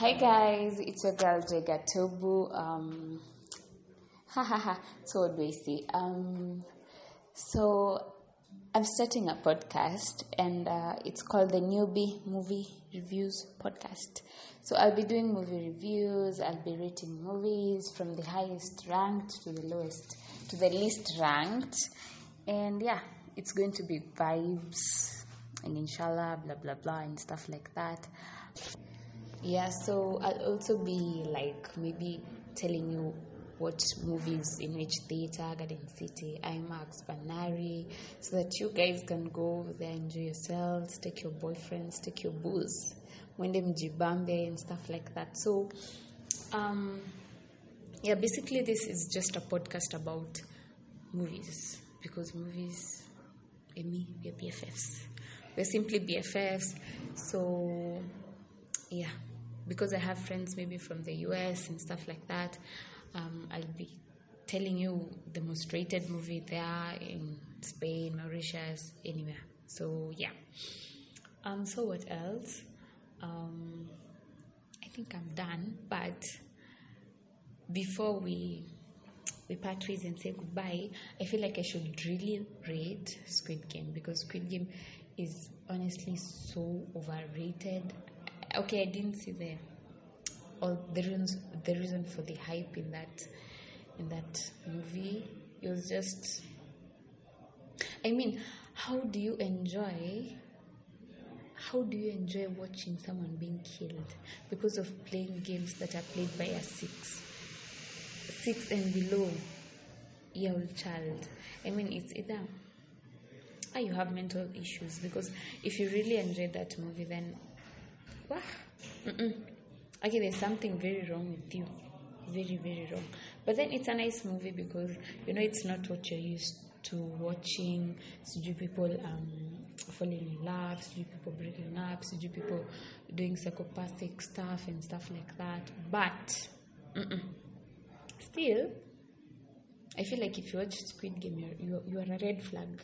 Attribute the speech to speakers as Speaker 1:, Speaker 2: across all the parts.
Speaker 1: Hi guys, it's your girl Jega Tobu. Um, ha ha ha. So what do I say? Um, so I'm starting a podcast, and uh, it's called the Newbie Movie Reviews Podcast. So I'll be doing movie reviews. I'll be rating movies from the highest ranked to the lowest to the least ranked, and yeah, it's going to be vibes and inshallah, blah blah blah, and stuff like that. Yeah, so I'll also be like maybe telling you what movies in which theater, Garden City, IMAX, Banari, so that you guys can go there, enjoy yourselves, take your boyfriends, take your booze, when mwende mjibambe and stuff like that. So, um, yeah, basically this is just a podcast about movies because movies, and me, we're BFFs. We're simply BFFs. So, yeah because i have friends maybe from the us and stuff like that um, i'll be telling you the most rated movie there in spain mauritius anywhere. So yeah. Um so what else? Um i think i'm done but before we we part ways and say goodbye i feel like i should really rate squid game because squid game is honestly so overrated okay, I didn't see the or the reasons the reason for the hype in that in that movie. It was just I mean, how do you enjoy how do you enjoy watching someone being killed because of playing games that are played by a six six and below year old child? I mean it's either ah, you have mental issues because if you really enjoyed that movie then Okay, there's something very wrong with you. Very, very wrong. But then it's a nice movie because you know it's not what you're used to watching. Sijui people um, falling in love, sijui people breaking up, sijui people doing psychopathic stuff and stuff like that. But mm-mm. still, I feel like if you watch Squid Game, you're, you're, you are a red flag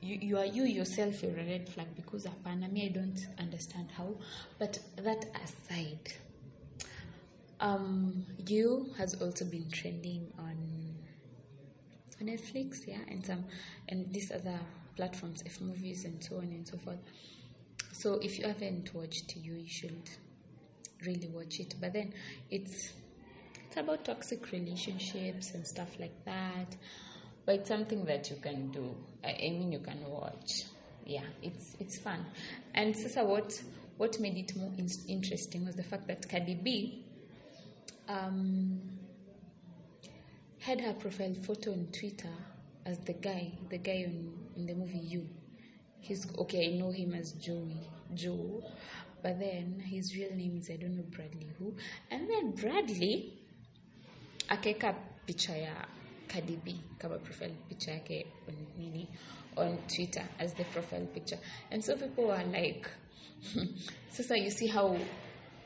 Speaker 1: you, you are you yourself you're a red flag because apana me i don't understand how. But that aside um you has also been trending on netflix yeah and some and these other platforms FMovies and so on and so forth. So if you haven't watched you you should really watch it. But then it's it's about toxic relationships and stuff like that but it's something that you can do. I, mean, you can watch. Yeah, it's it's fun. And Sasa, what what made it more in- interesting was the fact that Cardi B um, had her profile photo on Twitter as the guy, the guy in, the movie You. He's okay. I know him as Joey, Joe, but then his real name is I don't know Bradley who. And then Bradley akaweka picha ya Cardi B kama profile picture yake on nini on Twitter as the profile picture, and so people were like, "Sasa, you see how?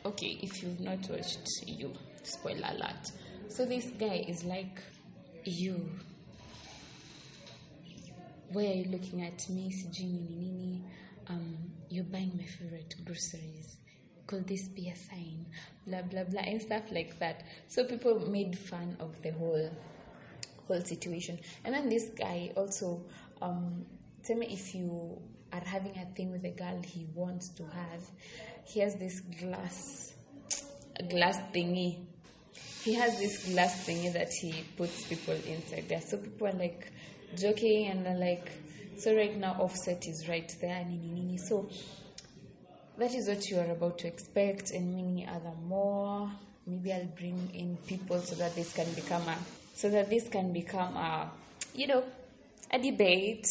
Speaker 1: Okay, if you've not watched you, spoiler alert. So this guy is like, you. Why are you looking at me? Sijui nini nini. Um, you're buying my favorite groceries. Could this be a sign? Blah blah blah and stuff like that. So people made fun of the whole whole situation. And then this guy also, um, tell me if you are having a thing with a girl he wants to have, he has this glass, glass thingy. He has this glass thingy that he puts people inside there. So people are like joking and they're like, so right now offset is right there, nini. So that is what you are about to expect and many other more. Maybe I'll bring in people so that this can become a so that this can become a you know a debate.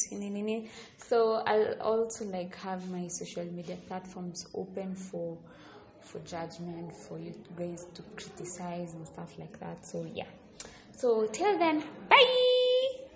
Speaker 1: So i'll also like have my social media platforms open for for judgment for you guys to criticize and stuff like that. So yeah. So till then